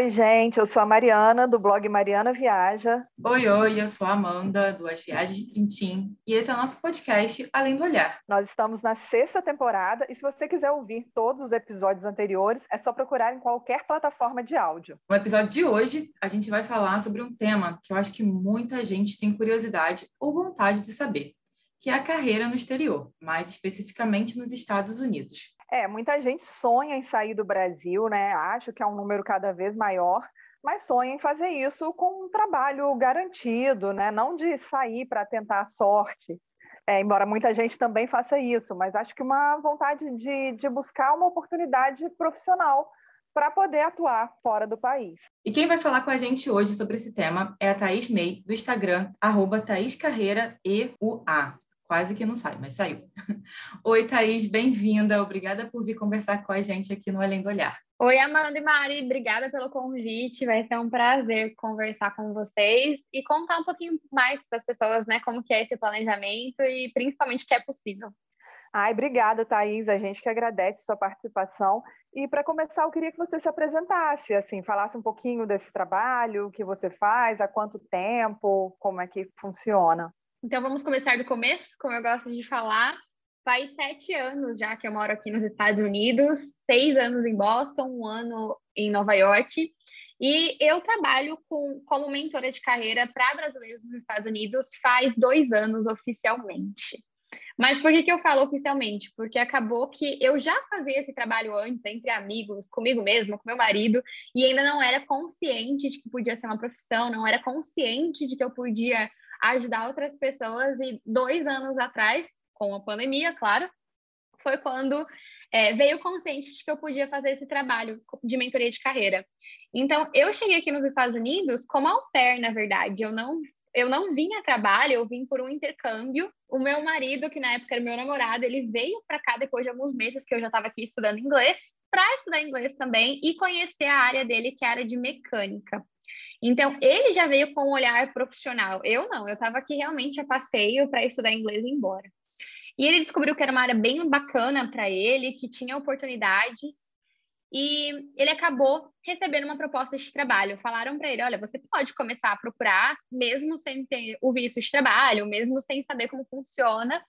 Oi, gente, eu sou a Mariana, do blog Mariana Viaja. Oi, oi, eu sou a Amanda, do As Viagens de Trintim, e esse é o nosso podcast Além do Olhar. Nós estamos na sexta temporada, e se você quiser ouvir todos os episódios anteriores, é só procurar em qualquer plataforma de áudio. No episódio de hoje, a gente vai falar sobre um tema que eu acho que muita gente tem curiosidade ou vontade de saber, que é a carreira no exterior, mais especificamente nos Estados Unidos. É, muita gente sonha em sair do Brasil, né? Acho que é um número cada vez maior, mas sonha em fazer isso com um trabalho garantido, né? Não de sair para tentar a sorte. É, embora muita gente também faça isso, mas acho que uma vontade de, de buscar uma oportunidade profissional para poder atuar fora do país. E quem vai falar com a gente hoje sobre esse tema é a Thaís May, do Instagram, arroba Thaís Carreira EUA. Quase que não sai, mas saiu. Oi, Thaís, bem-vinda. Obrigada por vir conversar com a gente aqui no Além do Olhar. Oi, Amanda e Mari, obrigada pelo convite. Vai ser um prazer conversar com vocês e contar um pouquinho mais para as pessoas, né, como que é esse planejamento e principalmente o que é possível. Ai, obrigada, Thaís. A gente que agradece sua participação. E para começar, eu queria que você se apresentasse, assim, falasse um pouquinho desse trabalho, o que você faz, há quanto tempo, como é que funciona. Então vamos começar do começo, como eu gosto de falar. Faz sete anos já que eu moro aqui nos Estados Unidos, seis anos em Boston, um ano em Nova York. E eu trabalho com, como mentora de carreira para brasileiros nos Estados Unidos faz dois anos oficialmente. Mas por que, que eu falo oficialmente? Porque acabou que eu já fazia esse trabalho antes, entre amigos, comigo mesma, com meu marido, e ainda não era consciente de que podia ser uma profissão, não era consciente de que eu podia ajudar outras pessoas. E dois anos atrás, com a pandemia, claro, foi quando é, veio consciente de que eu podia fazer esse trabalho de mentoria de carreira. Então, eu cheguei aqui nos Estados Unidos como au pair, na verdade. Eu não, eu não vim a trabalho, eu vim por um intercâmbio. O meu marido, que na época era meu namorado, ele veio para cá depois de alguns meses que eu já estava aqui estudando inglês, para estudar inglês também e conhecer a área dele, que a área de mecânica. Então, ele já veio com um olhar profissional. Eu não, eu estava aqui realmente a passeio para estudar inglês e ir embora. E ele descobriu que era uma área bem bacana para ele, que tinha oportunidades, e ele acabou recebendo uma proposta de trabalho. Falaram para ele: olha, você pode começar a procurar, mesmo sem ter o visto de trabalho, mesmo sem saber como funciona,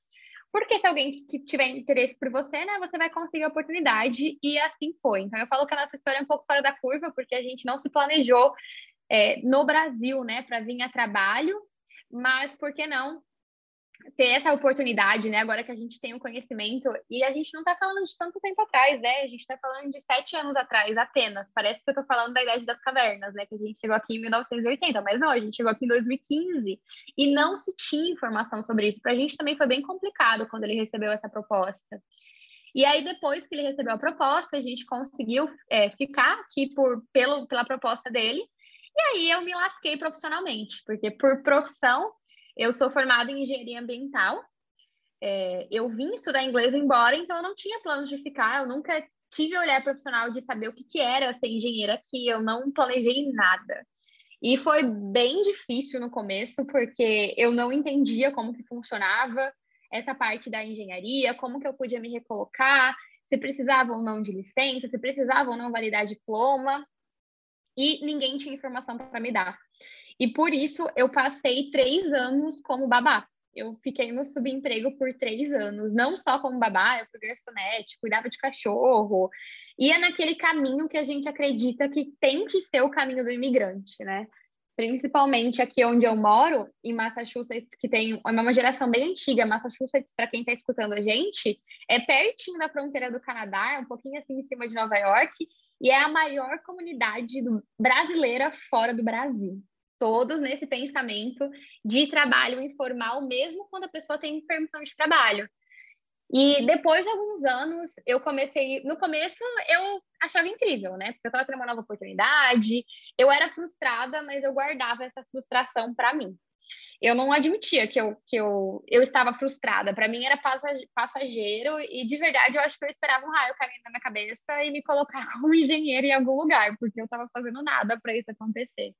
porque se alguém que tiver interesse por você, né, você vai conseguir a oportunidade, e assim foi. Então, eu falo que a nossa história é um pouco fora da curva, porque a gente não se planejou é, no Brasil, né, para vir a trabalho, mas por que não ter essa oportunidade, né? Agora que a gente tem o conhecimento, e a gente não está falando de tanto tempo atrás, né? A gente está falando de sete anos atrás, apenas. Parece que eu estou falando da Idade das Cavernas, né? Que a gente chegou aqui em 1980, mas não, a gente chegou aqui em 2015 e não se tinha informação sobre isso. Para a gente também foi bem complicado quando ele recebeu essa proposta. E aí, depois que ele recebeu a proposta, a gente conseguiu é, ficar aqui por, pelo, pela proposta dele e aí eu me lasquei profissionalmente, porque por profissão eu sou formada em engenharia ambiental. É, eu vim estudar inglês embora, então eu não tinha planos de ficar, eu nunca tive olhar profissional de saber o que, que era ser engenheira aqui, eu não planejei nada. E foi bem difícil no começo, porque eu não entendia como que funcionava essa parte da engenharia, como que eu podia me recolocar, se precisava ou não de licença, se precisava ou não validar diploma e ninguém tinha informação para me dar. E por isso eu passei três anos como babá. Eu fiquei no subemprego por três anos, não só como babá, eu fui garçonete, cuidava de cachorro, ia naquele caminho que a gente acredita que tem que ser o caminho do imigrante, né? Principalmente aqui onde eu moro, em Massachusetts, que tem é uma geração bem antiga. Massachusetts, para quem está escutando a gente, é pertinho da fronteira do Canadá, é um pouquinho assim em cima de Nova York, e é a maior comunidade brasileira fora do Brasil. Todos nesse pensamento de trabalho informal, mesmo quando a pessoa tem permissão de trabalho. E depois de alguns anos, eu comecei. No começo, eu achava incrível, né? Porque eu estava tendo uma nova oportunidade, eu era frustrada, mas eu guardava essa frustração para mim eu não admitia que eu, que eu, eu estava frustrada. Para mim era passageiro e de verdade eu acho que eu esperava um raio caindo na minha cabeça e me colocar como engenheiro em algum lugar, porque eu estava fazendo nada para isso acontecer.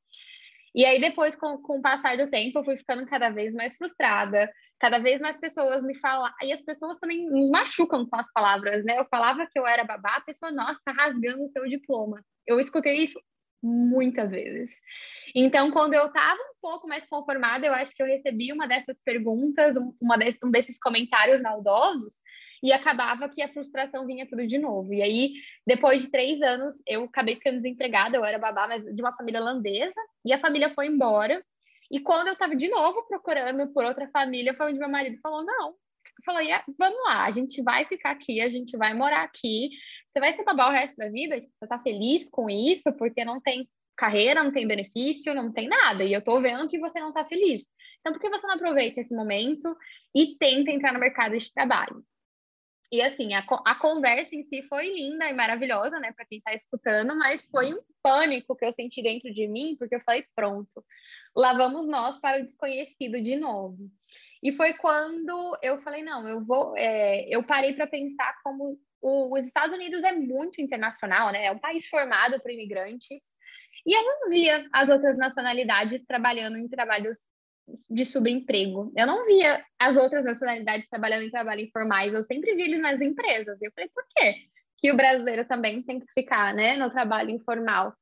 E aí depois, com, com o passar do tempo, eu fui ficando cada vez mais frustrada, cada vez mais pessoas me falam, e as pessoas também nos machucam com as palavras, né? Eu falava que eu era babá, a pessoa, nossa, tá rasgando o seu diploma. Eu escutei isso muitas vezes. Então, quando eu estava um pouco mais conformada, eu acho que eu recebi uma dessas perguntas, uma desse, um desses comentários maldosos, e acabava que a frustração vinha tudo de novo. E aí, depois de três anos, eu acabei ficando desempregada, eu era babá, mas de uma família holandesa, e a família foi embora. E quando eu estava de novo procurando por outra família, foi onde meu marido falou: não. Falou, yeah, vamos lá, a gente vai ficar aqui, a gente vai morar aqui. Você vai ser babá o resto da vida? Você está feliz com isso? Porque não tem carreira, não tem benefício, não tem nada. E eu estou vendo que você não está feliz. Então, por que você não aproveita esse momento e tenta entrar no mercado de trabalho? E assim, a, a conversa em si foi linda e maravilhosa, né, para quem está escutando, mas foi um pânico que eu senti dentro de mim, porque eu falei: pronto, lá vamos nós para o desconhecido de novo. E foi quando eu falei: não, eu vou. É, eu parei para pensar como o, os Estados Unidos é muito internacional, né, é um país formado por imigrantes. E eu não via as outras nacionalidades trabalhando em trabalhos de subemprego. Eu não via as outras nacionalidades trabalhando em trabalho informais, eu sempre vi eles nas empresas. E eu falei, por quê? Que o brasileiro também tem que ficar né, no trabalho informal.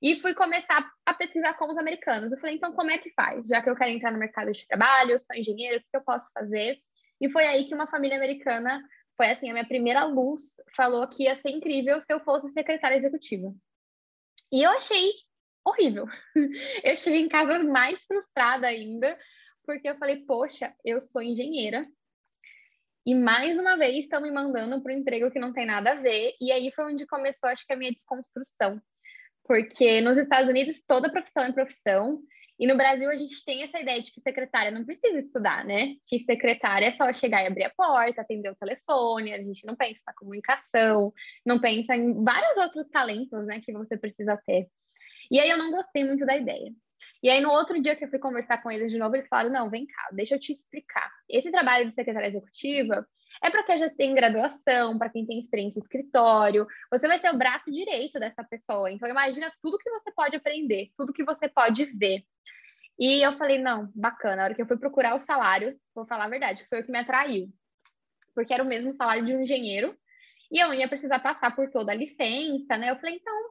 E fui começar a pesquisar com os americanos. Eu falei, então como é que faz? Já que eu quero entrar no mercado de trabalho, eu sou engenheiro, o que eu posso fazer? E foi aí que uma família americana, foi assim, a minha primeira luz, falou que ia ser incrível se eu fosse secretária executiva. E eu achei horrível. Eu cheguei em casa mais frustrada ainda, porque eu falei, poxa, eu sou engenheira. E mais uma vez estão me mandando para um emprego que não tem nada a ver. E aí foi onde começou, acho que, a minha desconstrução. Porque nos Estados Unidos toda profissão é profissão. E no Brasil a gente tem essa ideia de que secretária não precisa estudar, né? Que secretária é só chegar e abrir a porta, atender o telefone, a gente não pensa na comunicação, não pensa em vários outros talentos, né, que você precisa ter. E aí eu não gostei muito da ideia. E aí, no outro dia que eu fui conversar com eles de novo, eles falaram: não, vem cá, deixa eu te explicar. Esse trabalho de secretária executiva é para quem já tem graduação, para quem tem experiência em escritório. Você vai ser o braço direito dessa pessoa. Então, imagina tudo que você pode aprender, tudo que você pode ver. E eu falei: não, bacana. Na hora que eu fui procurar o salário, vou falar a verdade, foi o que me atraiu. Porque era o mesmo salário de um engenheiro. E eu ia precisar passar por toda a licença, né? Eu falei: então,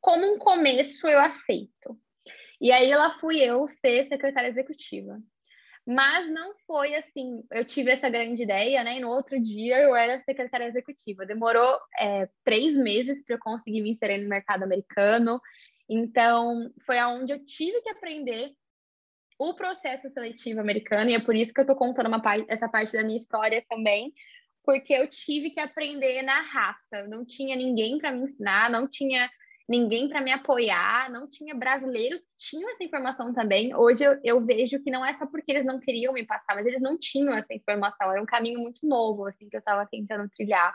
como um começo eu aceito. E aí lá fui eu ser secretária executiva. Mas não foi assim, eu tive essa grande ideia, né? E no outro dia eu era secretária executiva. Demorou é, três meses para eu conseguir me inserir no mercado americano. Então, foi aonde eu tive que aprender o processo seletivo americano, e é por isso que eu estou contando uma parte, essa parte da minha história também, porque eu tive que aprender na raça. Não tinha ninguém para me ensinar, não tinha ninguém para me apoiar, não tinha brasileiros que tinham essa informação também. Hoje eu, eu, vejo que não é só porque eles não queriam me passar, mas eles não tinham essa informação. Era um caminho muito novo, assim, que eu estava tentando trilhar.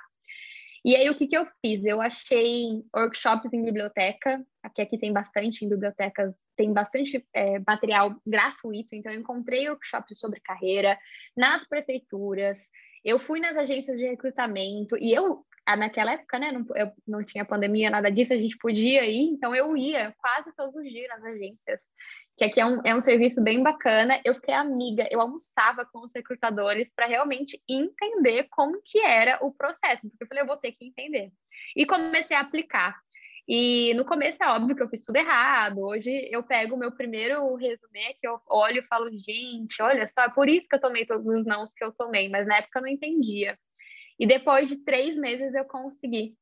E aí, o que, que eu fiz? Eu achei workshops em biblioteca, aqui, aqui tem bastante em bibliotecas, tem bastante é, material gratuito, então eu encontrei workshops sobre carreira nas prefeituras, eu fui nas agências de recrutamento e eu naquela época, né, não, eu, não tinha pandemia, nada disso, a gente podia ir, então eu ia quase todos os dias nas agências, que aqui é um, é um serviço bem bacana. Eu fiquei amiga, eu almoçava com os recrutadores para realmente entender como que era o processo, porque eu falei, eu vou ter que entender. E comecei a aplicar. E no começo é óbvio que eu fiz tudo errado. Hoje eu pego o meu primeiro resumê que eu olho e falo, gente, olha só, é por isso que eu tomei todos os nãos que eu tomei, mas na época eu não entendia. E depois de três meses eu consegui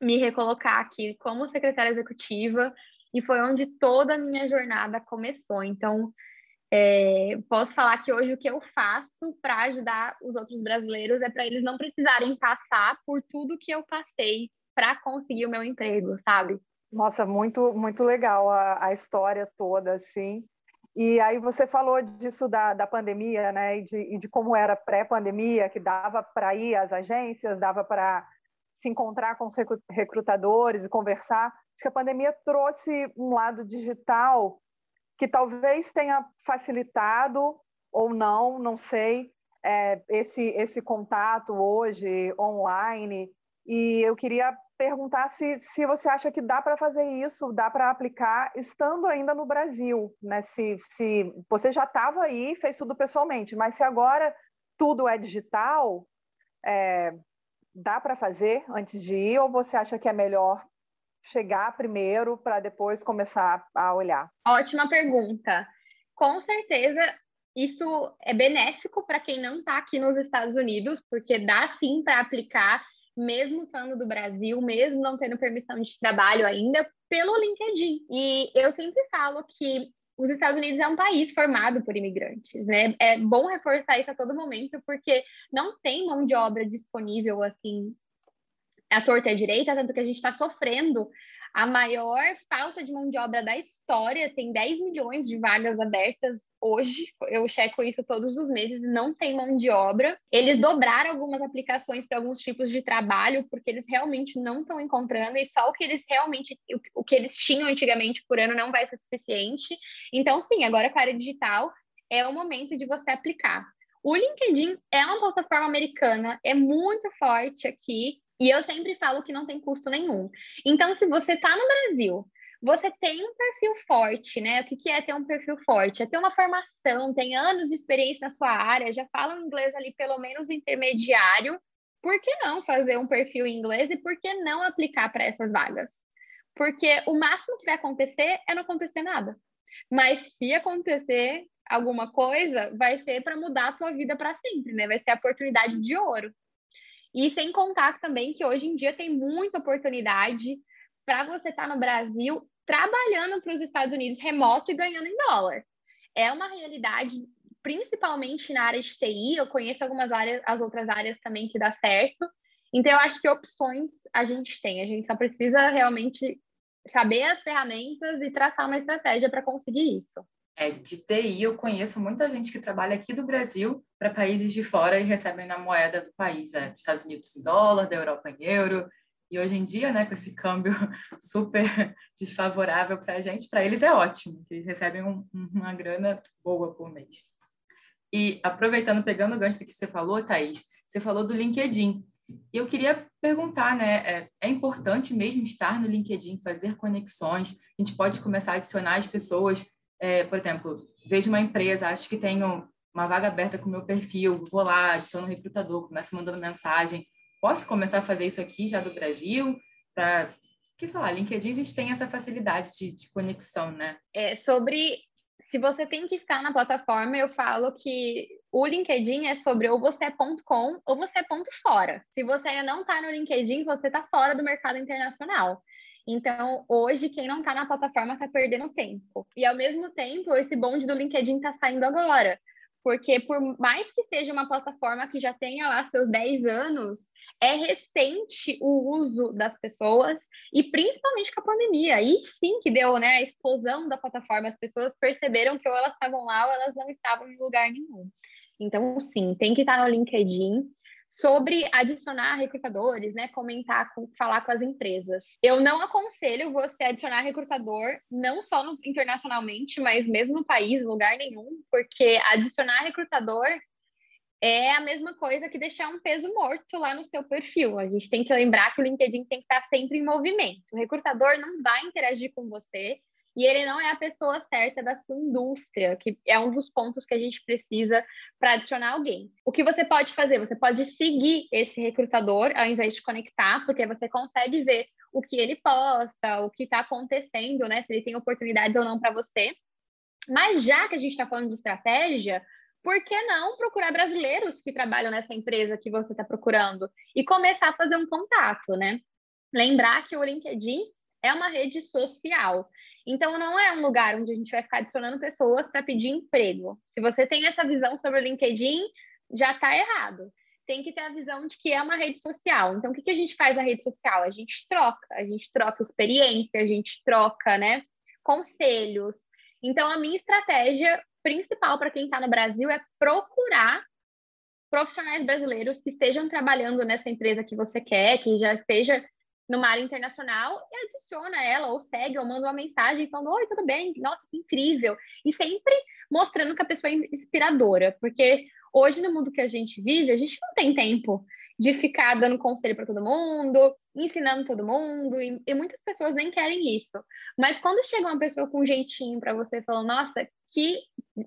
me recolocar aqui como secretária executiva e foi onde toda a minha jornada começou. Então, é, posso falar que hoje o que eu faço para ajudar os outros brasileiros é para eles não precisarem passar por tudo que eu passei para conseguir o meu emprego, sabe? Nossa, muito muito legal a, a história toda, assim. E aí você falou disso da, da pandemia, né? E de, e de como era pré-pandemia, que dava para ir às agências, dava para se encontrar com os recrutadores e conversar. Acho que a pandemia trouxe um lado digital que talvez tenha facilitado ou não, não sei, é, esse, esse contato hoje online. E eu queria perguntar se, se você acha que dá para fazer isso, dá para aplicar estando ainda no Brasil, né? Se, se você já estava aí, fez tudo pessoalmente, mas se agora tudo é digital, é, dá para fazer antes de ir ou você acha que é melhor chegar primeiro para depois começar a olhar? Ótima pergunta. Com certeza isso é benéfico para quem não está aqui nos Estados Unidos, porque dá sim para aplicar, mesmo estando do Brasil, mesmo não tendo permissão de trabalho ainda, pelo LinkedIn. E eu sempre falo que os Estados Unidos é um país formado por imigrantes, né? É bom reforçar isso a todo momento, porque não tem mão de obra disponível assim a torta e a direita, tanto que a gente está sofrendo a maior falta de mão de obra da história, tem 10 milhões de vagas abertas hoje, eu checo isso todos os meses, não tem mão de obra. Eles dobraram algumas aplicações para alguns tipos de trabalho, porque eles realmente não estão encontrando, e só o que eles realmente, o que eles tinham antigamente por ano não vai ser suficiente. Então, sim, agora com a área digital é o momento de você aplicar. O LinkedIn é uma plataforma americana, é muito forte aqui, e eu sempre falo que não tem custo nenhum. Então, se você está no Brasil, você tem um perfil forte, né? O que, que é ter um perfil forte? É ter uma formação, tem anos de experiência na sua área, já fala inglês ali pelo menos intermediário. Por que não fazer um perfil em inglês e por que não aplicar para essas vagas? Porque o máximo que vai acontecer é não acontecer nada. Mas se acontecer alguma coisa, vai ser para mudar a tua vida para sempre, né? Vai ser a oportunidade de ouro. E sem contar também que hoje em dia tem muita oportunidade para você estar tá no Brasil trabalhando para os Estados Unidos remoto e ganhando em dólar. É uma realidade, principalmente na área de TI, eu conheço algumas áreas, as outras áreas também que dá certo. Então, eu acho que opções a gente tem, a gente só precisa realmente saber as ferramentas e traçar uma estratégia para conseguir isso. É, de TI, eu conheço muita gente que trabalha aqui do Brasil para países de fora e recebem na moeda do país, é, Estados Unidos em dólar, da Europa em euro. E hoje em dia, né, com esse câmbio super desfavorável para a gente, para eles é ótimo, que eles recebem um, uma grana boa por mês. E aproveitando, pegando o gancho do que você falou, Thaís, você falou do LinkedIn. E eu queria perguntar, né, é, é importante mesmo estar no LinkedIn, fazer conexões? A gente pode começar a adicionar as pessoas é, por exemplo, vejo uma empresa, acho que tenho uma vaga aberta com o meu perfil, vou lá, adiciono um recrutador, começo mandando mensagem. Posso começar a fazer isso aqui já do Brasil? Para que, sei lá, LinkedIn a gente tem essa facilidade de, de conexão, né? É, sobre se você tem que estar na plataforma, eu falo que o LinkedIn é sobre ou você é ponto .com ou você é ponto fora. Se você ainda não está no LinkedIn, você está fora do mercado internacional. Então, hoje, quem não está na plataforma está perdendo tempo. E, ao mesmo tempo, esse bonde do LinkedIn está saindo agora. Porque, por mais que seja uma plataforma que já tenha lá seus 10 anos, é recente o uso das pessoas, e principalmente com a pandemia. Aí sim que deu né, a explosão da plataforma. As pessoas perceberam que ou elas estavam lá ou elas não estavam em lugar nenhum. Então, sim, tem que estar no LinkedIn sobre adicionar recrutadores, né? Comentar, com, falar com as empresas. Eu não aconselho você adicionar recrutador, não só no, internacionalmente, mas mesmo no país, lugar nenhum, porque adicionar recrutador é a mesma coisa que deixar um peso morto lá no seu perfil. A gente tem que lembrar que o LinkedIn tem que estar sempre em movimento. O recrutador não vai interagir com você, e ele não é a pessoa certa da sua indústria, que é um dos pontos que a gente precisa para adicionar alguém. O que você pode fazer? Você pode seguir esse recrutador ao invés de conectar, porque você consegue ver o que ele posta, o que está acontecendo, né? Se ele tem oportunidades ou não para você. Mas já que a gente está falando de estratégia, por que não procurar brasileiros que trabalham nessa empresa que você está procurando e começar a fazer um contato, né? Lembrar que o LinkedIn é uma rede social. Então, não é um lugar onde a gente vai ficar adicionando pessoas para pedir emprego. Se você tem essa visão sobre o LinkedIn, já está errado. Tem que ter a visão de que é uma rede social. Então, o que, que a gente faz na rede social? A gente troca, a gente troca experiência, a gente troca, né, conselhos. Então, a minha estratégia principal para quem está no Brasil é procurar profissionais brasileiros que estejam trabalhando nessa empresa que você quer, que já esteja numa área internacional e adiciona ela, ou segue, ou manda uma mensagem falando: Oi, tudo bem? Nossa, que incrível! E sempre mostrando que a pessoa é inspiradora, porque hoje, no mundo que a gente vive, a gente não tem tempo de ficar dando conselho para todo mundo, ensinando todo mundo, e, e, muitas pessoas nem querem isso. Mas quando chega uma pessoa com um jeitinho para você, falando: Nossa, que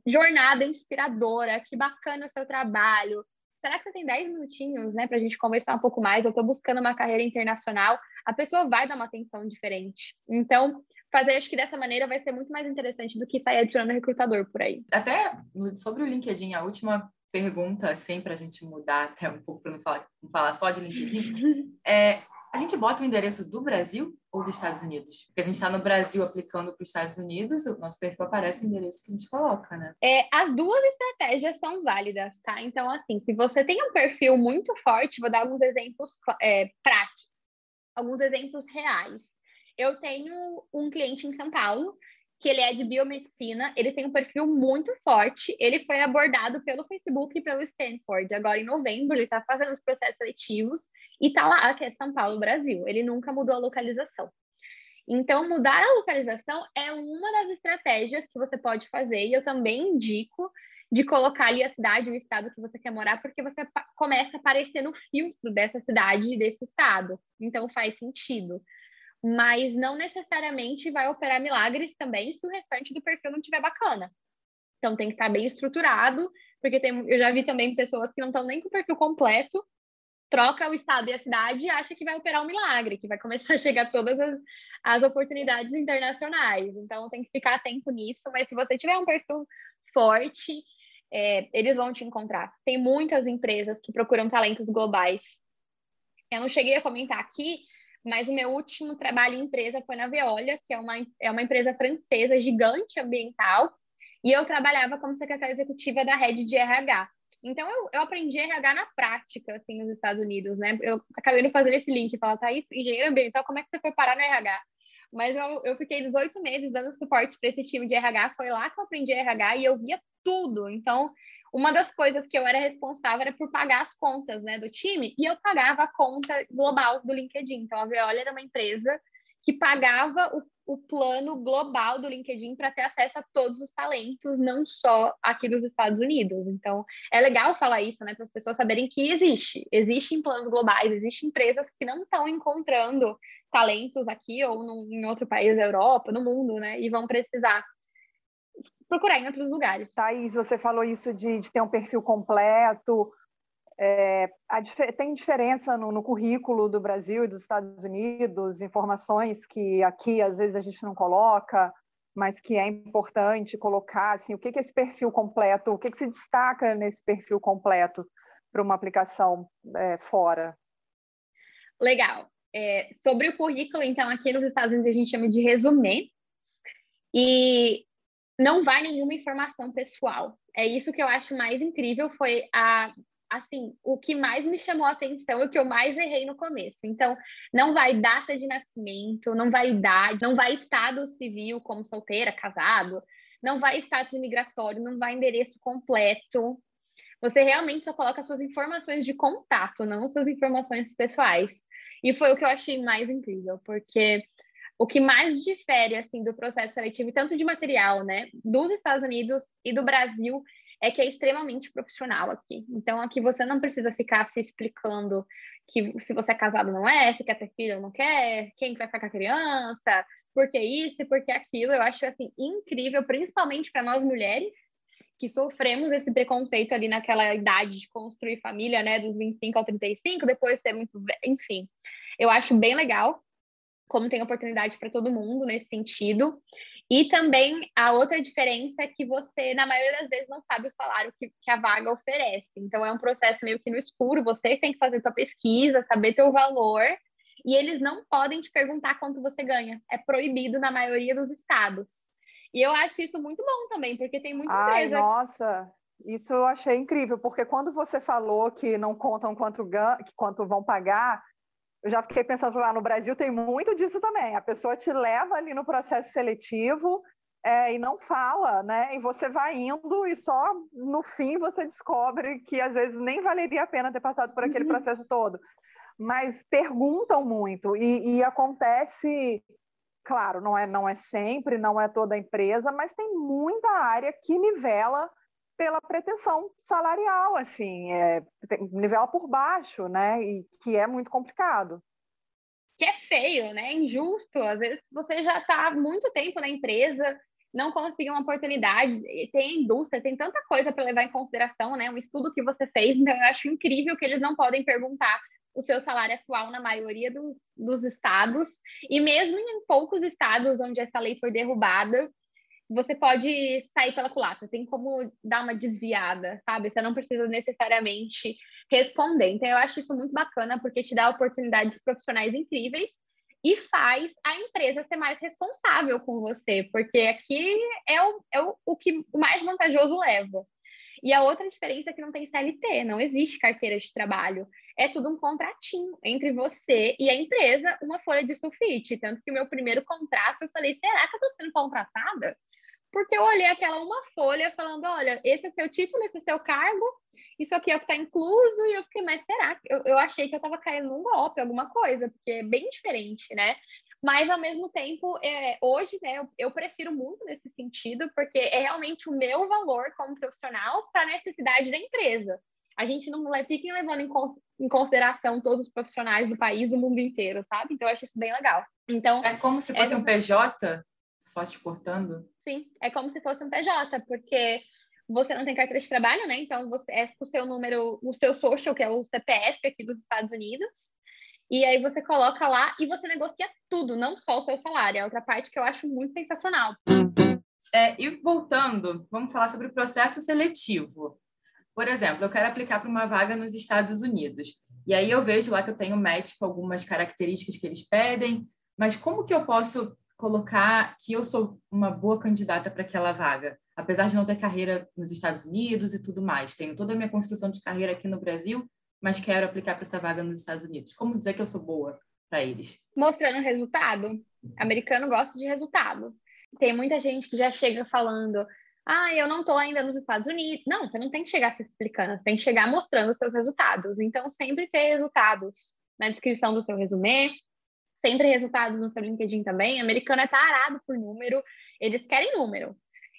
jornada inspiradora, que bacana o seu trabalho, será que você tem 10 minutinhos, né, para a gente conversar um pouco mais? Eu estou buscando uma carreira internacional. A pessoa vai dar uma atenção diferente. Então, fazer acho que dessa maneira vai ser muito mais interessante do que sair adicionando recrutador por aí. Até sobre o LinkedIn, a última pergunta, assim, para a gente mudar até um pouco para não falar, não falar só de LinkedIn, é a gente bota o endereço do Brasil ou dos Estados Unidos? Porque a gente está no Brasil aplicando para os Estados Unidos, o nosso perfil aparece o endereço que a gente coloca, né? É, as duas estratégias são válidas, tá? Então, assim, se você tem um perfil muito forte, vou dar alguns exemplos é, práticos, alguns exemplos reais. Eu tenho um cliente em São Paulo que ele é de biomedicina, ele tem um perfil muito forte, ele foi abordado pelo Facebook e pelo Stanford. Agora, em novembro, ele está fazendo os processos seletivos e está lá, que é São Paulo, Brasil. Ele nunca mudou a localização. Então, mudar a localização é uma das estratégias que você pode fazer, e eu também indico de colocar ali a cidade, o estado que você quer morar, porque você começa a aparecer no filtro dessa cidade e desse estado. Então, faz sentido mas não necessariamente vai operar milagres também se o restante do perfil não estiver bacana. Então tem que estar bem estruturado, porque tem, eu já vi também pessoas que não estão nem com o perfil completo, troca o estado e a cidade e acha que vai operar um milagre, que vai começar a chegar todas as, as oportunidades internacionais. Então tem que ficar atento nisso, mas se você tiver um perfil forte, é, eles vão te encontrar. Tem muitas empresas que procuram talentos globais. Eu não cheguei a comentar aqui, mas o meu último trabalho em empresa foi na Veolia, que é uma, é uma empresa francesa gigante ambiental, e eu trabalhava como secretária executiva da rede de RH. Então, eu, eu aprendi RH na prática, assim, nos Estados Unidos, né? Eu acabei de fazer esse link falar, isso, engenheiro ambiental, como é que você foi parar no RH? Mas eu, eu fiquei 18 meses dando suporte para esse time de RH, foi lá que eu aprendi RH e eu via tudo. Então, uma das coisas que eu era responsável era por pagar as contas né, do time, e eu pagava a conta global do LinkedIn. Então, a Veolia era uma empresa que pagava o, o plano global do LinkedIn para ter acesso a todos os talentos, não só aqui dos Estados Unidos. Então, é legal falar isso, né, para as pessoas saberem que existe. Existem planos globais, existem empresas que não estão encontrando talentos aqui ou num, em outro país da Europa, no mundo, né, e vão precisar procurar em outros lugares. Thaís, você falou isso de, de ter um perfil completo. É, a, tem diferença no, no, currículo do Brasil e dos Estados Unidos, informações que aqui às vezes a gente não coloca, mas que é importante colocar. Assim, o que, que é esse perfil completo? O que, que se destaca nesse perfil completo para uma aplicação é, fora? Legal. É, sobre o currículo, então, aqui nos Estados Unidos a gente chama de resumê. E não vai nenhuma informação pessoal. É isso que eu acho mais incrível, foi a assim, o que mais me chamou a atenção e o que eu mais errei no começo. Então, não vai data de nascimento, não vai idade, não vai estado civil como solteira, casado, não vai status migratório, não vai endereço completo. Você realmente só coloca suas informações de contato, não suas informações pessoais. E foi o que eu achei mais incrível, porque o que mais difere assim do processo seletivo, tanto de material, né, dos Estados Unidos e do Brasil, é que é extremamente profissional aqui. Então aqui você não precisa ficar se explicando que se você é casado não é, se quer ter filho não quer, quem vai ficar com a criança, por que isso e por que aquilo. Eu acho assim incrível, principalmente para nós mulheres que sofremos esse preconceito ali naquela idade de construir família, né, dos 25 ao 35, depois ser muito, enfim. Eu acho bem legal como tem oportunidade para todo mundo nesse sentido. E também a outra diferença é que você, na maioria das vezes, não sabe o salário que, que a vaga oferece. Então, é um processo meio que no escuro, você tem que fazer sua pesquisa, saber teu valor, e eles não podem te perguntar quanto você ganha. É proibido na maioria dos estados. E eu acho isso muito bom também, porque tem muita Ai, empresa... nossa, isso eu achei incrível, porque quando você falou que não contam quanto, quanto vão pagar, eu já fiquei pensando, lá ah, no Brasil tem muito disso também. A pessoa te leva ali no processo seletivo é, e não fala, né? E você vai indo e só no fim você descobre que às vezes nem valeria a pena ter passado por aquele uhum. processo todo. Mas perguntam muito e, e acontece claro, não é, não é sempre, não é toda a empresa, mas tem muita área que nivela pela pretensão salarial, assim, é, nivela por baixo, né? E que é muito complicado. Que é feio, né? Injusto. Às vezes você já está muito tempo na empresa não conseguem uma oportunidade. Tem indústria, tem tanta coisa para levar em consideração, né? Um estudo que você fez, então eu acho incrível que eles não podem perguntar o seu salário atual na maioria dos, dos estados, e mesmo em poucos estados onde essa lei foi derrubada, você pode sair pela culatra, tem como dar uma desviada, sabe? Você não precisa necessariamente responder. Então, eu acho isso muito bacana, porque te dá oportunidades profissionais incríveis e faz a empresa ser mais responsável com você, porque aqui é o, é o, o que o mais vantajoso leva. E a outra diferença é que não tem CLT, não existe carteira de trabalho. É tudo um contratinho entre você e a empresa, uma folha de sulfite. Tanto que o meu primeiro contrato, eu falei, será que eu estou sendo contratada? Porque eu olhei aquela uma folha falando, olha, esse é seu título, esse é seu cargo, isso aqui é o que está incluso, e eu fiquei, mas será? Eu, eu achei que eu estava caindo num golpe, alguma coisa, porque é bem diferente, né? Mas, ao mesmo tempo, é, hoje, né, eu, eu, prefiro muito nesse sentido, porque é realmente o meu valor como profissional para a necessidade da empresa. A gente não fica levando em, em, consideração todos os profissionais do país, do mundo inteiro, sabe? Então, eu acho isso bem legal. Então, é como se fosse é... um PJ, só te cortando? Sim, é como se fosse um PJ, porque você não tem carteira de trabalho, né? Então, você é o seu número, o seu social, que é o CPF aqui dos Estados Unidos, e aí você coloca lá e você negocia tudo, não só o seu salário. É outra parte que eu acho muito sensacional. É, e voltando, vamos falar sobre o processo seletivo. Por exemplo, eu quero aplicar para uma vaga nos Estados Unidos. E aí eu vejo lá que eu tenho match com algumas características que eles pedem, mas como que eu posso colocar que eu sou uma boa candidata para aquela vaga? Apesar de não ter carreira nos Estados Unidos e tudo mais, tenho toda a minha construção de carreira aqui no Brasil, mas quero aplicar para essa vaga nos Estados Unidos. Como dizer que eu sou boa para eles? Mostrando resultado. Americano gosta de resultado. Tem muita gente que já chega falando: ah, eu não estou ainda nos Estados Unidos. Não, você não tem que chegar se explicando, você tem que chegar mostrando os seus resultados. Então, sempre ter resultados na descrição do seu resumê, sempre resultados no seu LinkedIn também. Americano é tarado por número, eles querem número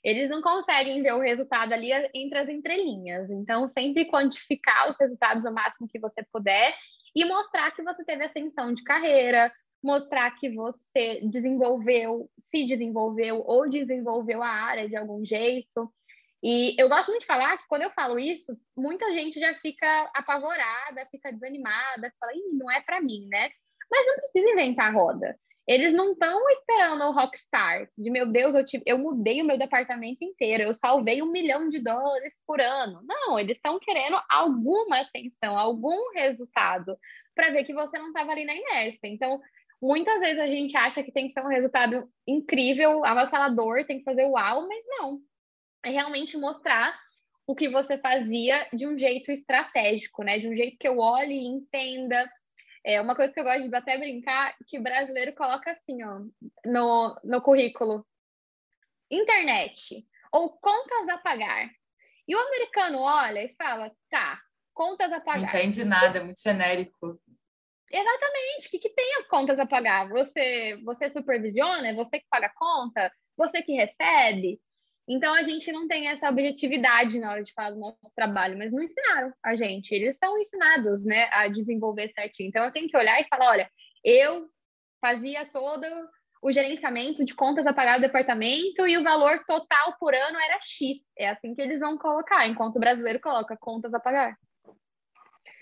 eles não conseguem ver o resultado ali entre as entrelinhas. Então, sempre quantificar os resultados o máximo que você puder e mostrar que você teve ascensão de carreira, mostrar que você desenvolveu, se desenvolveu ou desenvolveu a área de algum jeito. E eu gosto muito de falar que quando eu falo isso, muita gente já fica apavorada, fica desanimada, fala, Ih, não é para mim, né? Mas não precisa inventar roda. Eles não estão esperando o rockstar, de meu Deus, eu, tive, eu mudei o meu departamento inteiro, eu salvei um milhão de dólares por ano. Não, eles estão querendo alguma ascensão, algum resultado, para ver que você não estava ali na inércia. Então, muitas vezes a gente acha que tem que ser um resultado incrível, avassalador, tem que fazer uau, mas não. É realmente mostrar o que você fazia de um jeito estratégico, né? De um jeito que eu olhe e entenda é uma coisa que eu gosto de até brincar, que o brasileiro coloca assim, ó, no, no currículo. Internet ou contas a pagar. E o americano olha e fala, tá, contas a pagar. Não entende nada, é muito genérico. Exatamente. O que, que tem a contas a pagar? Você, você supervisiona? É você que paga a conta? Você que recebe? Então a gente não tem essa objetividade na hora de falar do nosso trabalho, mas não ensinaram a gente. Eles são ensinados, né, a desenvolver certinho. Então eu tenho que olhar e falar, olha, eu fazia todo o gerenciamento de contas a pagar do departamento e o valor total por ano era X. É assim que eles vão colocar, enquanto o brasileiro coloca contas a pagar.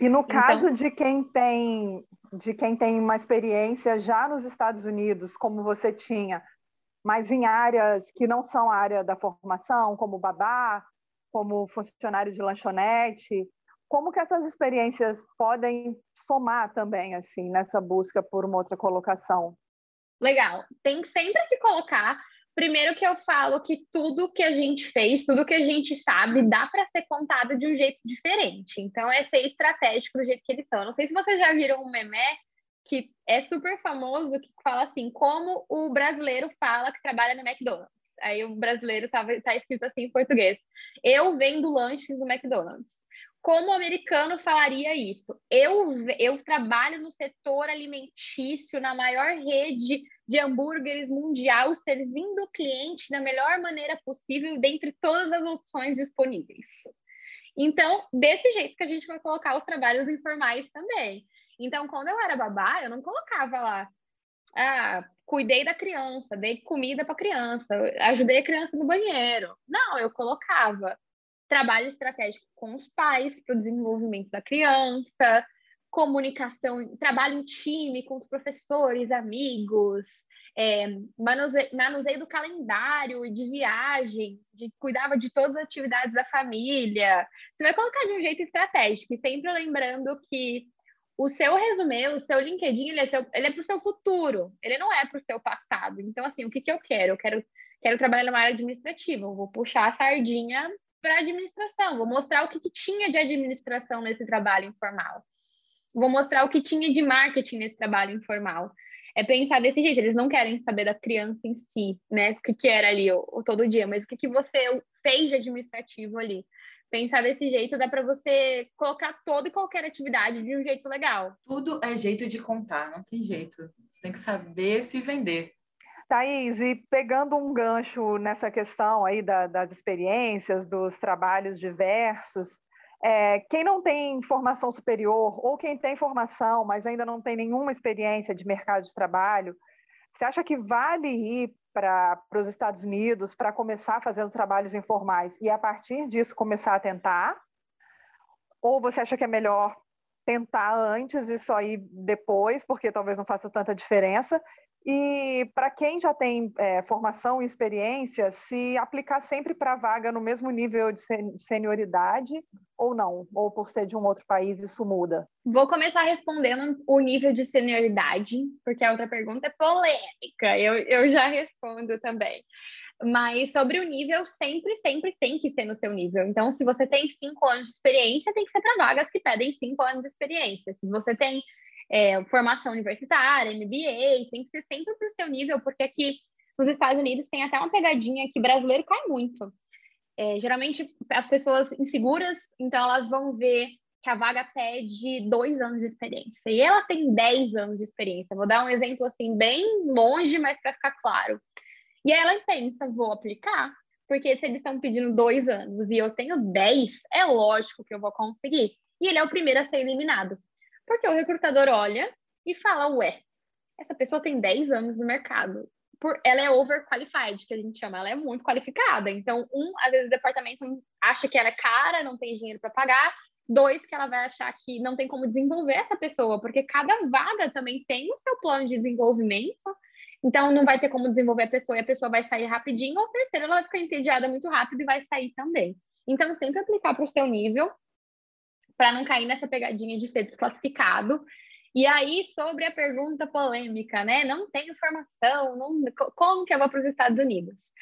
E no então caso então, de quem tem de quem tem uma experiência já nos Estados Unidos, como você tinha, mas em áreas que não são a área da formação, como babá, como funcionário de lanchonete, como que essas experiências podem somar também assim nessa busca por uma outra colocação? Legal. Tem sempre que colocar Primeiro que eu falo que tudo que a gente fez, tudo que a gente sabe, dá para ser contado de um jeito diferente. Então, é ser estratégico do jeito que eles são. Não sei se vocês já viram um meme que é super famoso, que fala assim, como o brasileiro fala que trabalha no McDonald's. Aí o brasileiro tá, tá escrito assim em português. Eu vendo lanches no McDonald's. Como o americano falaria isso? Eu, eu trabalho no setor alimentício, na maior rede de hambúrgueres mundial, servindo o cliente da melhor maneira possível, dentre todas as opções disponíveis. Então, desse jeito que a gente vai colocar os trabalhos informais também. Então, quando eu era babá, eu não colocava lá, ah, cuidei da criança, dei comida para a criança, ajudei a criança no banheiro. Não, eu colocava trabalho estratégico com os pais para o desenvolvimento da criança, comunicação, trabalho em time com os professores, amigos, é, manuseio, manuseio do calendário e de viagens, de, cuidava de todas as atividades da família. Você vai colocar de um jeito estratégico e sempre lembrando que o seu resumê, o seu LinkedIn, ele é, é para o seu futuro, ele não é para o seu passado. Então, assim, o que, que eu quero? Eu quero, quero trabalhar numa área administrativa, eu vou puxar a sardinha para administração, vou mostrar o que, que tinha de administração nesse trabalho informal. Vou mostrar o que tinha de marketing nesse trabalho informal. É pensar desse jeito, eles não querem saber da criança em si, né? O que, que era ali o, o todo dia, mas o que, que você fez de administrativo ali pensar desse jeito dá para você colocar toda e qualquer atividade de um jeito legal. Tudo é jeito de contar, não tem jeito. Você tem que saber se vender. Thaís, e pegando um gancho nessa questão aí da, das experiências, dos trabalhos diversos, é, quem não tem formação superior ou quem tem formação, mas ainda não tem nenhuma experiência de mercado de trabalho, você acha que vale ir para os Estados Unidos para começar fazendo trabalhos informais e a partir disso começar a tentar? Ou você acha que é melhor tentar antes e só ir depois, porque talvez não faça tanta diferença? E para quem já tem é, formação e experiência, se aplicar sempre para a vaga no mesmo nível de senioridade ou não? Ou por ser de um outro país, isso muda? Vou começar respondendo o nível de senioridade, porque a outra pergunta é polêmica, eu, eu já respondo também. Mas sobre o nível, sempre, sempre tem que ser no seu nível. Então, se você tem cinco anos de experiência, tem que ser para vagas que pedem cinco anos de experiência. Se você tem é, formação universitária, MBA, tem que ser sempre para o seu nível, porque aqui nos Estados Unidos tem até uma pegadinha que brasileiro cai muito. É, geralmente as pessoas inseguras, então elas vão ver que a vaga pede dois anos de experiência e ela tem dez anos de experiência. Vou dar um exemplo assim bem longe, mas para ficar claro. E aí ela pensa, vou aplicar, porque se eles estão pedindo dois anos e eu tenho dez, é lógico que eu vou conseguir. E ele é o primeiro a ser eliminado. Porque o recrutador olha e fala, ué, essa pessoa tem 10 anos no mercado. Por, ela é overqualified, que a gente chama, ela é muito qualificada. Então, um, às vezes o departamento acha que ela é cara, não tem dinheiro para pagar. Dois, que ela vai achar que não tem como desenvolver essa pessoa, porque cada vaga também tem o seu plano de desenvolvimento. Então, não vai ter como desenvolver a pessoa e a pessoa vai sair rapidinho. Ou terceiro, ela vai ficar entediada muito rápido e vai sair também. Então, sempre aplicar para o seu nível para não cair nessa pegadinha de ser desclassificado. E aí, sobre a pergunta polêmica, né? Não tenho informação, não, como que eu vou para os Estados Unidos?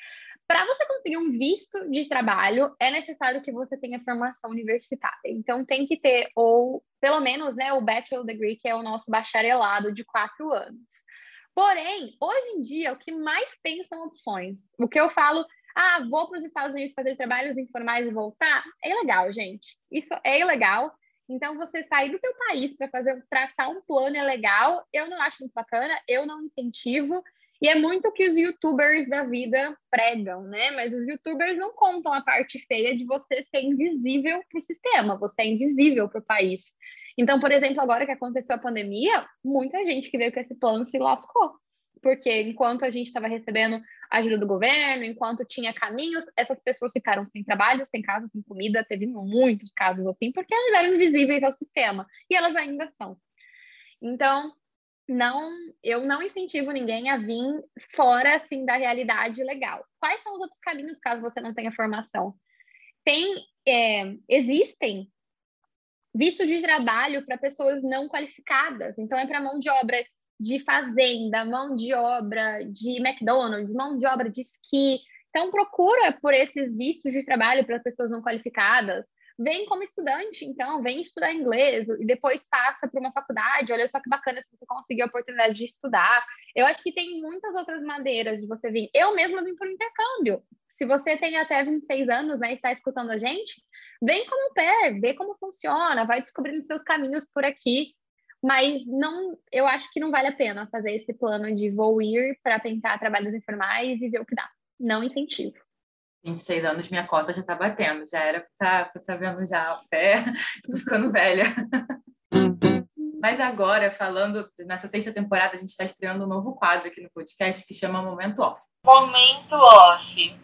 Para você conseguir um visto de trabalho, é necessário que você tenha formação universitária. Então, tem que ter, ou pelo menos, né, o Bachelor Degree, que é o nosso bacharelado de quatro anos. Porém, hoje em dia, o que mais tem são opções. O que eu falo ah, vou para os Estados Unidos fazer trabalhos informais e voltar. É ilegal, gente. Isso é ilegal. Então, você sair do teu país para fazer traçar um plano é legal. Eu não acho muito bacana, eu não incentivo. E é muito o que os youtubers da vida pregam, né? Mas os youtubers não contam a parte feia de você ser invisível para o sistema, você é invisível para o país. Então, por exemplo, agora que aconteceu a pandemia, muita gente que veio com esse plano se lascou porque enquanto a gente estava recebendo ajuda do governo, enquanto tinha caminhos, essas pessoas ficaram sem trabalho, sem casa, sem comida. Teve muitos casos assim, porque elas eram invisíveis ao sistema e elas ainda são. Então, não, eu não incentivo ninguém a vir fora assim da realidade legal. Quais são os outros caminhos caso você não tenha formação? Tem, é, existem vistos de trabalho para pessoas não qualificadas. Então, é para mão de obra de fazenda, mão de obra de McDonald's, mão de obra de esqui. Então, procura por esses vistos de trabalho para pessoas não qualificadas. Vem como estudante, então, vem estudar inglês e depois passa para uma faculdade. Olha só que bacana se você conseguir a oportunidade de estudar. Eu acho que tem muitas outras maneiras de você vir. Eu mesma vim por intercâmbio. Se você tem até 26 anos né, e está escutando a gente, vem como pé, vê como funciona, vai descobrindo seus caminhos por aqui mas não, eu acho que não vale a pena fazer esse plano de vou ir para tentar trabalhos informais e ver o que dá. Não incentivo. 26 anos, minha cota já está batendo, já era para estar tá, tá vendo já o pé, tô ficando velha. Mas agora, falando nessa sexta temporada, a gente está estreando um novo quadro aqui no podcast que chama Momento Off. Momento Off.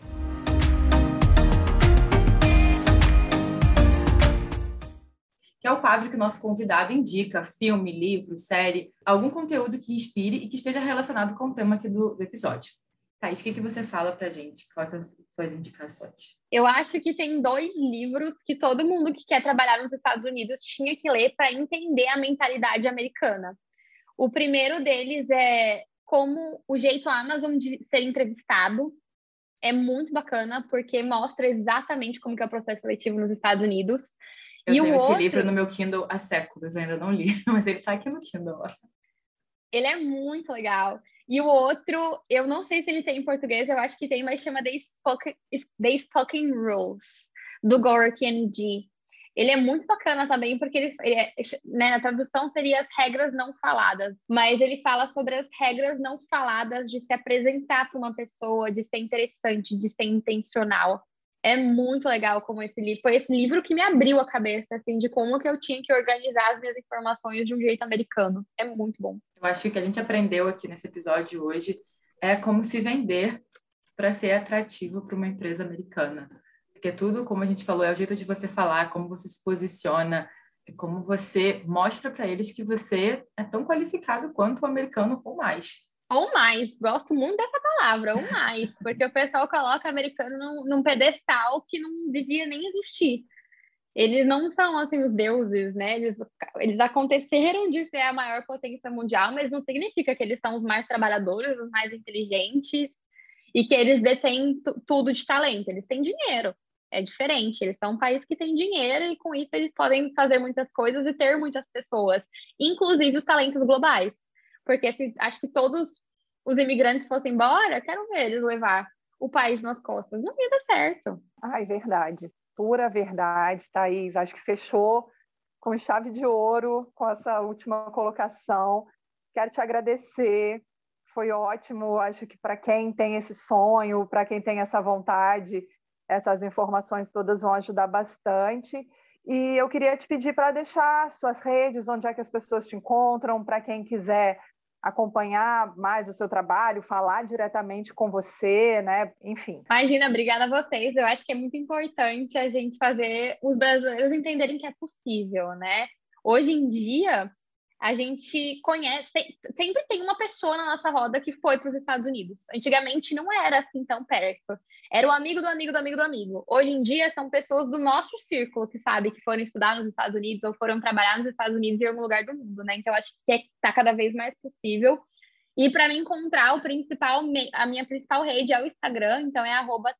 É o quadro que o nosso convidado indica filme, livro, série, algum conteúdo que inspire e que esteja relacionado com o tema aqui do, do episódio. Thaís, o que, que você fala para gente? Quais são as suas indicações? Eu acho que tem dois livros que todo mundo que quer trabalhar nos Estados Unidos tinha que ler para entender a mentalidade americana. O primeiro deles é Como o Jeito Amazon de Ser Entrevistado. É muito bacana, porque mostra exatamente como que é o processo seletivo nos Estados Unidos. Eu e tenho esse outro... livro no meu Kindle há séculos, ainda não li, mas ele está aqui no Kindle. Ele é muito legal. E o outro, eu não sei se ele tem em português, eu acho que tem, mas chama The Spoken, The Spoken Rules, do Gore Kennedy. Ele é muito bacana também, porque ele, ele é, né, a tradução seria as regras não faladas, mas ele fala sobre as regras não faladas de se apresentar para uma pessoa, de ser interessante, de ser intencional é muito legal como esse livro. Foi esse livro que me abriu a cabeça, assim, de como que eu tinha que organizar as minhas informações de um jeito americano. É muito bom. Eu acho que o que a gente aprendeu aqui nesse episódio hoje é como se vender para ser atrativo para uma empresa americana. Porque tudo, como a gente falou, é o jeito de você falar, como você se posiciona, é como você mostra para eles que você é tão qualificado quanto o americano ou mais ou mais, gosto muito dessa palavra, ou mais, porque o pessoal coloca americano num, num, pedestal que não devia nem existir. Eles não são assim os deuses, né? Eles, eles aconteceram de ser a maior potência mundial, mas não significa que eles são os mais trabalhadores, os mais inteligentes e que eles detêm tudo de talento. Eles têm dinheiro, é diferente. Eles são um país que tem dinheiro e com isso eles podem fazer muitas coisas e ter muitas pessoas, inclusive os talentos globais porque se, acho que todos os imigrantes fossem embora, quero ver eles levar o país nas costas. Não ia dar certo. Ai, verdade. Pura verdade, Thaís. Acho que fechou com chave de ouro com essa última colocação. Quero te agradecer. Foi ótimo. Acho que para quem tem esse sonho, para quem tem essa vontade, essas informações todas vão ajudar bastante. E eu queria te pedir para deixar suas redes, onde é que as pessoas te encontram, para quem quiser acompanhar mais o seu trabalho, falar diretamente com você, né? Enfim. Imagina, obrigada a vocês. Eu acho que é muito importante a gente fazer os brasileiros entenderem que é possível, né? Hoje em dia, a gente conhece, sempre tem uma pessoa na nossa roda que foi para os Estados Unidos. Antigamente não era assim tão perto. Era o amigo do amigo do amigo do amigo. Hoje em dia são pessoas do nosso círculo que sabe que foram estudar nos Estados Unidos ou foram trabalhar nos Estados Unidos em algum lugar do mundo, né? Então acho que está cada vez mais possível. E para me encontrar, o principal, a minha principal rede é o Instagram, então é arroba.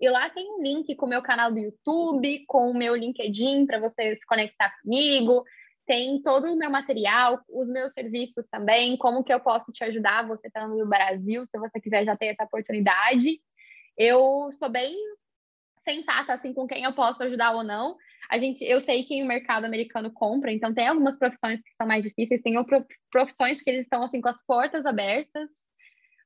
E lá tem um link com o meu canal do YouTube, com o meu LinkedIn para você se conectar comigo tem todo o meu material, os meus serviços também, como que eu posso te ajudar, você estando no Brasil, se você quiser já ter essa oportunidade. Eu sou bem sensata assim com quem eu posso ajudar ou não. A gente, eu sei que o mercado americano compra, então tem algumas profissões que são mais difíceis, tem profissões que eles estão assim com as portas abertas.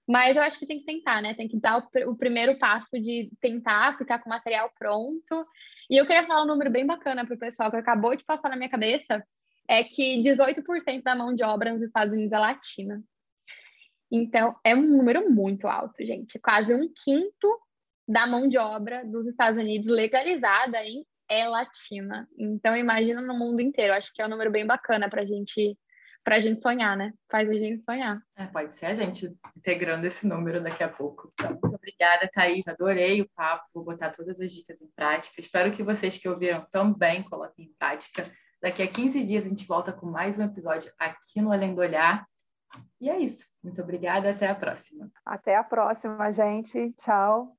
Mas eu acho que tem que tentar, né? Tem que dar o, o primeiro passo de tentar ficar com o material pronto. E eu queria falar um número bem bacana para o pessoal que acabou de passar na minha cabeça é que 18% da mão de obra nos Estados Unidos é latina. Então, é um número muito alto, gente. Quase um quinto da mão de obra dos Estados Unidos legalizada é latina. Então, imagina no mundo inteiro. Acho que é um número bem bacana para gente, a gente sonhar, né? Faz a gente sonhar. É, pode ser a gente integrando esse número daqui a pouco. Então, muito obrigada, Thaís. Adorei o papo. Vou botar todas as dicas em prática. Espero que vocês que ouviram também coloquem em prática. Daqui a 15 dias a gente volta com mais um episódio aqui no Além do Olhar. E é isso. Muito obrigada. Até a próxima. Até a próxima, gente. Tchau.